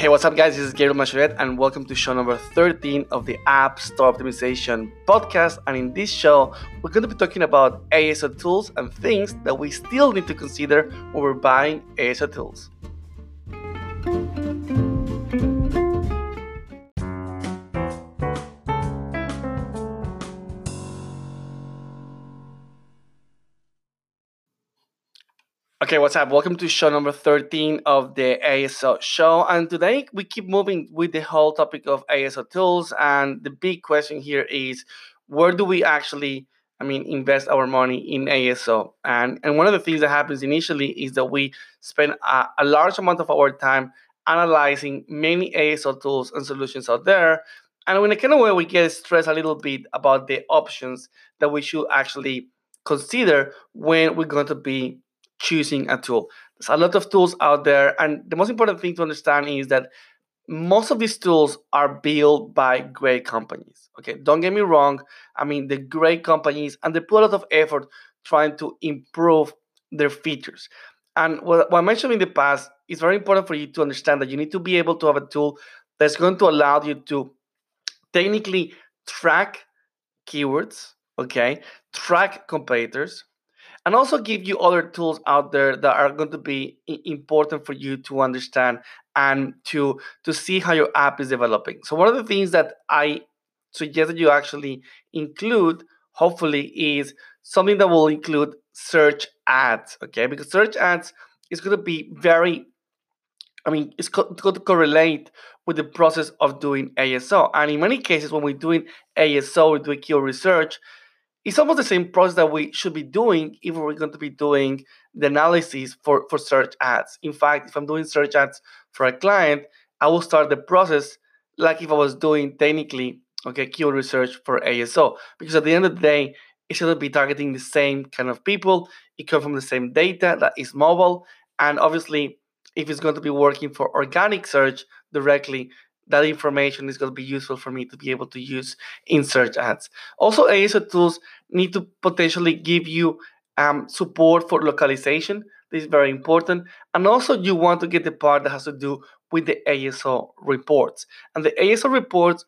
Hey, what's up, guys? This is Gabriel Machuret, and welcome to show number 13 of the App Store Optimization podcast. And in this show, we're going to be talking about ASO tools and things that we still need to consider when we're buying ASO tools. Okay, what's up? Welcome to show number 13 of the ASO show. And today we keep moving with the whole topic of ASO tools. And the big question here is where do we actually, I mean, invest our money in ASO? And, and one of the things that happens initially is that we spend a, a large amount of our time analyzing many ASO tools and solutions out there. And in a kind of way, we get stressed a little bit about the options that we should actually consider when we're going to be choosing a tool. There's a lot of tools out there, and the most important thing to understand is that most of these tools are built by great companies. Okay, don't get me wrong. I mean, the great companies and they put a lot of effort trying to improve their features. And what, what I mentioned in the past, it's very important for you to understand that you need to be able to have a tool that's going to allow you to technically track keywords, okay, track competitors, and also give you other tools out there that are going to be important for you to understand and to to see how your app is developing. So one of the things that i suggest that you actually include hopefully is something that will include search ads okay? Because search ads is going to be very i mean it's going to correlate with the process of doing aso and in many cases when we're doing aso we're doing keyword research it's almost the same process that we should be doing if we're going to be doing the analysis for, for search ads. In fact, if I'm doing search ads for a client, I will start the process like if I was doing technically okay keyword research for ASO. Because at the end of the day, it should be targeting the same kind of people. It comes from the same data that is mobile. And obviously, if it's going to be working for organic search directly, that information is going to be useful for me to be able to use in search ads. Also, ASO tools need to potentially give you um, support for localization. This is very important. And also, you want to get the part that has to do with the ASO reports. And the ASO reports,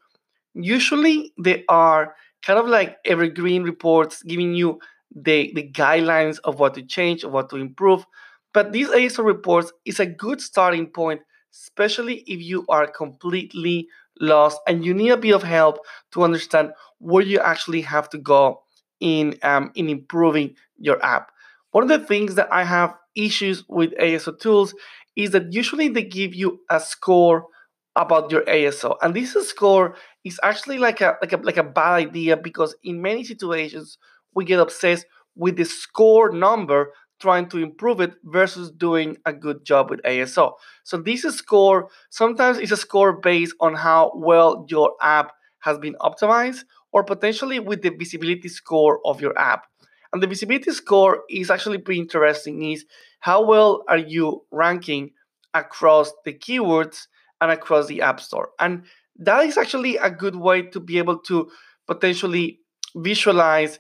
usually they are kind of like evergreen reports giving you the, the guidelines of what to change, of what to improve. But these ASO reports is a good starting point especially if you are completely lost and you need a bit of help to understand where you actually have to go in um, in improving your app. One of the things that I have issues with ASO tools is that usually they give you a score about your ASO, and this score is actually like a like a like a bad idea because in many situations we get obsessed with the score number trying to improve it versus doing a good job with ASO. So this score sometimes is a score based on how well your app has been optimized or potentially with the visibility score of your app. And the visibility score is actually pretty interesting is how well are you ranking across the keywords and across the app store. And that is actually a good way to be able to potentially visualize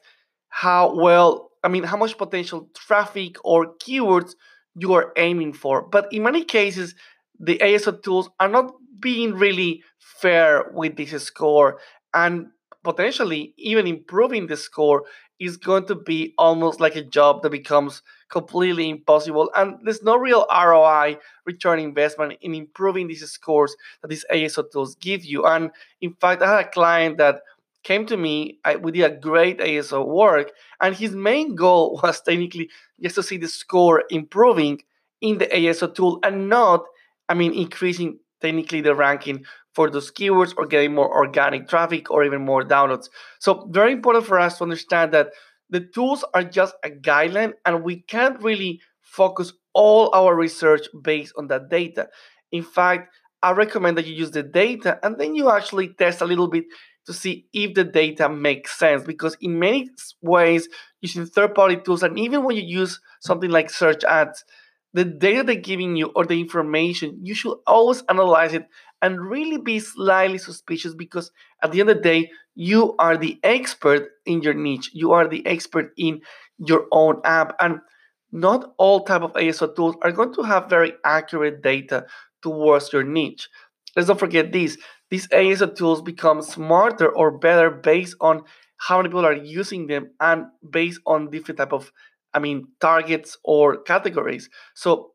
how well I mean, how much potential traffic or keywords you are aiming for. But in many cases, the ASO tools are not being really fair with this score, and potentially even improving the score is going to be almost like a job that becomes completely impossible. And there's no real ROI, return investment, in improving these scores that these ASO tools give you. And in fact, I had a client that came to me. I, we did a great ASO work, and his main goal was technically just to see the score improving in the ASO tool and not, I mean, increasing technically the ranking for those keywords or getting more organic traffic or even more downloads. So, very important for us to understand that the tools are just a guideline and we can't really focus all our research based on that data. In fact, I recommend that you use the data and then you actually test a little bit to see if the data makes sense because in many ways using third-party tools and even when you use something like search ads the data they're giving you or the information you should always analyze it and really be slightly suspicious because at the end of the day you are the expert in your niche you are the expert in your own app and not all type of aso tools are going to have very accurate data towards your niche. Let's not forget this. These ASO tools become smarter or better based on how many people are using them and based on different type of, I mean, targets or categories. So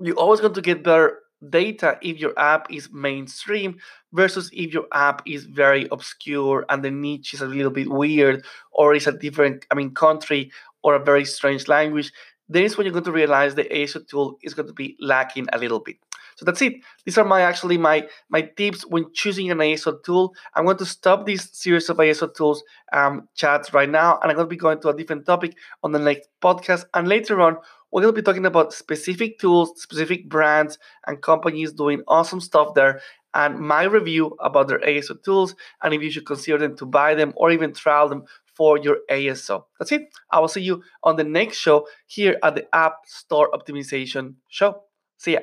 you're always going to get better data if your app is mainstream versus if your app is very obscure and the niche is a little bit weird or is a different i mean country or a very strange language then is when you're going to realize the ASO tool is going to be lacking a little bit. So that's it. These are my actually my my tips when choosing an ASO tool. I'm going to stop this series of ASO tools um, chats right now, and I'm going to be going to a different topic on the next podcast. And later on, we're going to be talking about specific tools, specific brands, and companies doing awesome stuff there, and my review about their ASO tools, and if you should consider them to buy them or even trial them for your ASO. That's it. I will see you on the next show here at the App Store Optimization Show. See ya.